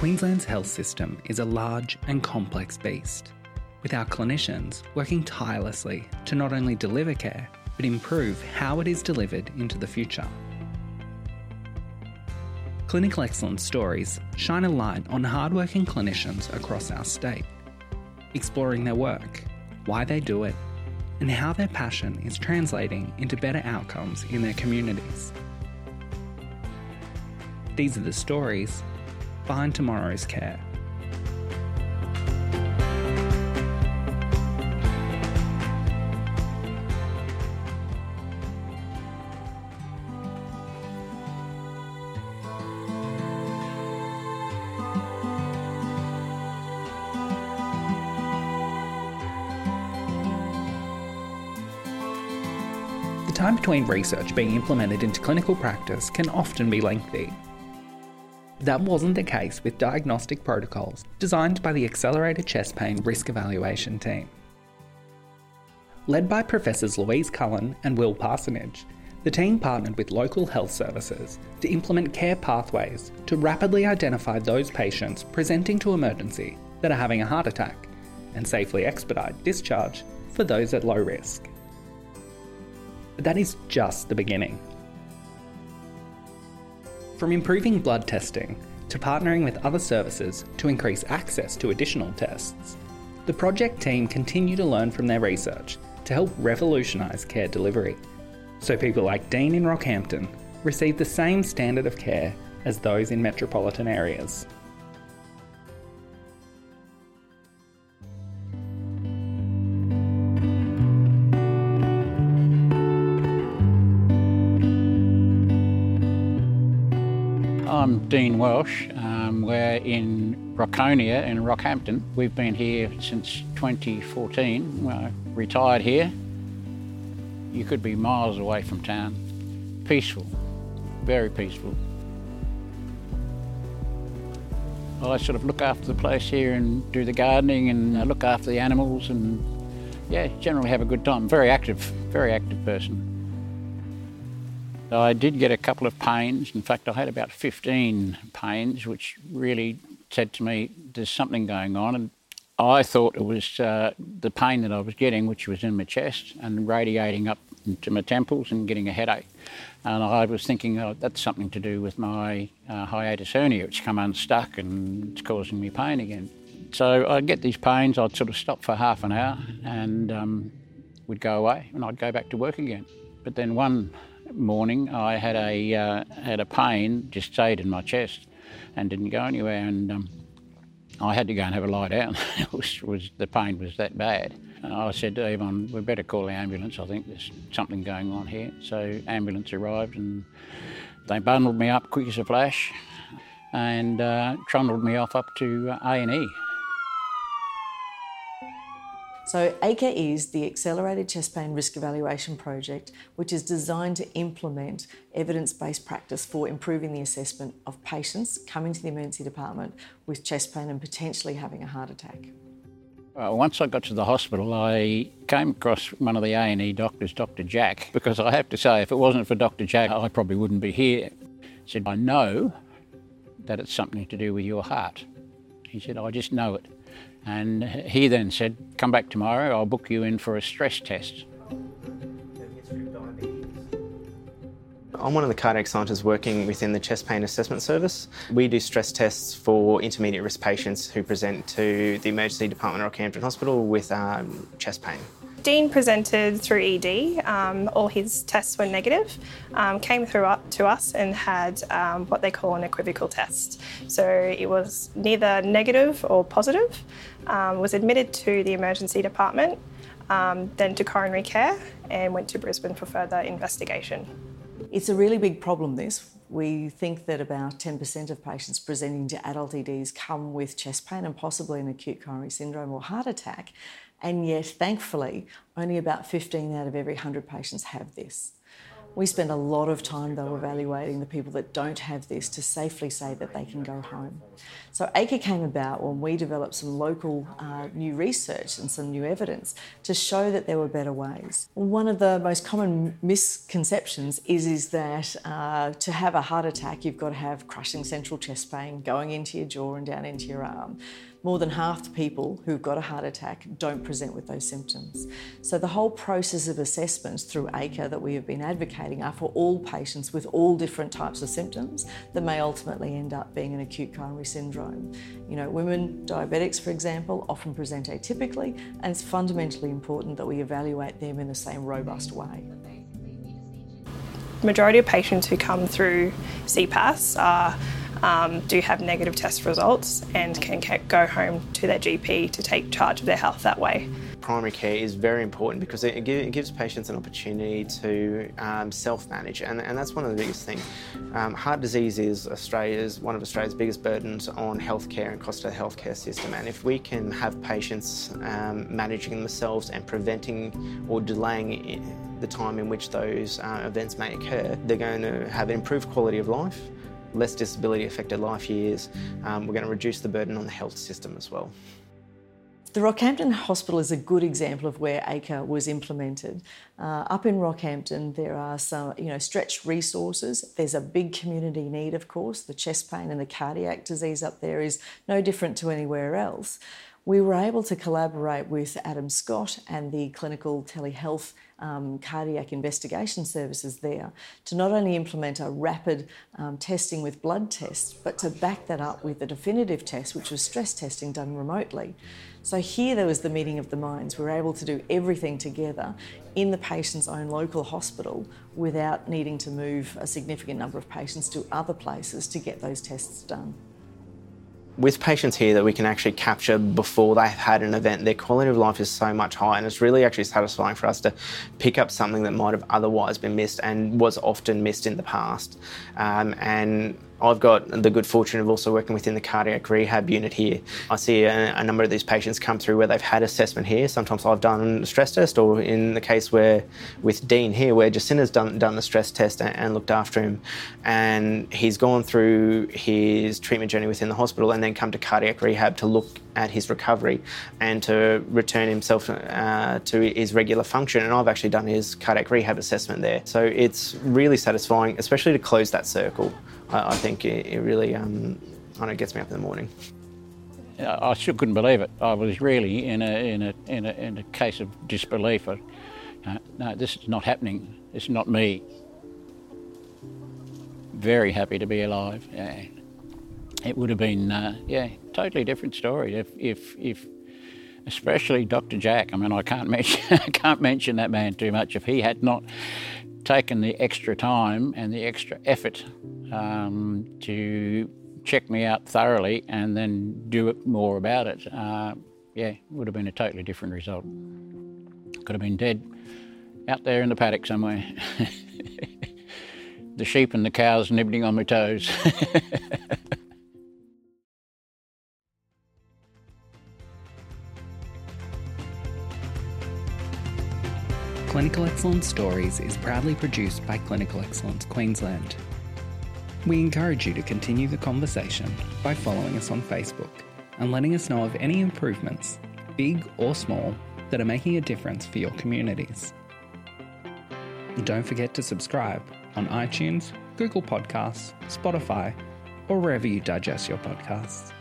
Queensland's health system is a large and complex beast, with our clinicians working tirelessly to not only deliver care, but improve how it is delivered into the future. Clinical excellence stories shine a light on hardworking clinicians across our state, exploring their work, why they do it, and how their passion is translating into better outcomes in their communities. These are the stories behind tomorrow's care. The time between research being implemented into clinical practice can often be lengthy. That wasn't the case with diagnostic protocols designed by the Accelerated Chest Pain Risk Evaluation team. Led by Professors Louise Cullen and Will Parsonage, the team partnered with local health services to implement care pathways to rapidly identify those patients presenting to emergency that are having a heart attack and safely expedite discharge for those at low risk. But that is just the beginning. From improving blood testing to partnering with other services to increase access to additional tests, the project team continue to learn from their research to help revolutionise care delivery. So people like Deane in Rockhampton receive the same standard of care as those in metropolitan areas. Deane Welsh. Um, we're in Rocconia in Rockhampton. We've been here since 2014. Well, retired here. You could be miles away from town. Peaceful, very peaceful. I sort of look after the place here and do the gardening and I look after the animals and yeah, generally have a good time. Very active, very active person. I did get a couple of pains. In fact, I had about 15 pains, which really said to me, there's something going on. And I thought it was uh, the pain that I was getting, which was in my chest and radiating up into my temples and getting a headache. And I was thinking, oh, that's something to do with my uh, hiatus hernia. It's come unstuck and it's causing me pain again. So I'd get these pains, I'd sort of stop for half an hour and um, would go away and I'd go back to work again. But then one morning, I had a uh, had a pain just stayed in my chest and didn't go anywhere, and um, I had to go and have a lie down. it was, was, the pain was that bad. And I said to Yvonne, we better call the ambulance. I think there's something going on here. So ambulance arrived and they bundled me up quick as a flash and uh, trundled me off up to A and E. So, ACRE is the Accelerated Chest Pain Risk Evaluation Project, which is designed to implement evidence based practice for improving the assessment of patients coming to the emergency department with chest pain and potentially having a heart attack. Uh, once I got to the hospital, I came across one of the A&E doctors, Dr. Jack, because I have to say, if it wasn't for Dr. Jack, I probably wouldn't be here. He said, I know that it's something to do with your heart. He said, I just know it. And he then said, Come back tomorrow, I'll book you in for a stress test. I'm one of the cardiac scientists working within the chest pain assessment service. We do stress tests for intermediate risk patients who present to the emergency department at Rockhampton Hospital with um, chest pain. Deane presented through ED. Um, all his tests were negative. Um, came through up to us and had um, what they call an equivocal test. So it was neither negative or positive. Um, was admitted to the emergency department, um, then to coronary care, and went to Brisbane for further investigation. It's a really big problem, this. We think that about 10% of patients presenting to adult EDs come with chest pain and possibly an acute coronary syndrome or heart attack. And yet, thankfully, only about 15 out of every 100 patients have this. We spend a lot of time though evaluating the people that don't have this to safely say that they can go home. So ACRE came about when we developed some local uh, new research and some new evidence to show that there were better ways. One of the most common misconceptions is, is that uh, to have a heart attack, you've got to have crushing central chest pain going into your jaw and down into your arm more than half the people who've got a heart attack don't present with those symptoms. So the whole process of assessments through ACRE that we have been advocating are for all patients with all different types of symptoms that may ultimately end up being an acute coronary syndrome. You know, women diabetics, for example, often present atypically, and it's fundamentally important that we evaluate them in the same robust way. Majority of patients who come through CPAS are um, do have negative test results and can go home to their GP to take charge of their health that way. Primary care is very important because it, gives patients an opportunity to um, self-manage, and, and, that's one of the biggest things. Um, heart disease is Australia's one of Australia's biggest burdens on healthcare and cost of the healthcare system. And if we can have patients um, managing themselves and preventing or delaying the time in which those uh, events may occur, they're going to have improved quality of life less disability affected life years. Um, we're going to reduce the burden on the health system as well. The Rockhampton Hospital is a good example of where ACRE was implemented. Uh, up in Rockhampton, there are some, you know, stretched resources. There's a big community need, of course. The chest pain and the cardiac disease up there is no different to anywhere else we were able to collaborate with Adam Scott and the clinical telehealth um, cardiac investigation services there to not only implement a rapid um, testing with blood tests, but to back that up with a definitive test, which was stress testing done remotely. So here there was the meeting of the minds. We were able to do everything together in the patient's own local hospital without needing to move a significant number of patients to other places to get those tests done with patients here that we can actually capture before they've had an event, their quality of life is so much higher, and it's really actually satisfying for us to pick up something that might have otherwise been missed and was often missed in the past. Um, and I've got the good fortune of also working within the cardiac rehab unit here. I see a, a, number of these patients come through where they've had assessment here. Sometimes I've done a stress test, or in the case where with Deane here, where Jacinta's done, done the stress test and, and looked after him. And he's gone through his treatment journey within the hospital and then come to cardiac rehab to look at his recovery and to return himself uh, to his regular function. And I've actually done his cardiac rehab assessment there. So it's really satisfying, especially to close that circle. I, I think it, it really um, I know, gets me up in the morning. I still couldn't believe it. I was really in a, in a, in a, in a case of disbelief. uh, no, this is not happening. It's not me. Very happy to be alive. Yeah. It would have been, uh, yeah, totally different story if, if, if, especially Dr. Jack. I mean, I can't mention, I can't mention that man too much. If he had not taken the extra time and the extra effort um, to check me out thoroughly and then do it more about it, uh, yeah, would have been a totally different result. Could have been dead out there in the paddock somewhere. the sheep and the cows nibbling on my toes. Clinical Excellence Stories is proudly produced by Clinical Excellence Queensland. We encourage you to continue the conversation by following us on Facebook and letting us know of any improvements, big or small, that are making a difference for your communities. don't forget to subscribe on iTunes, Google Podcasts, Spotify, or wherever you digest your podcasts.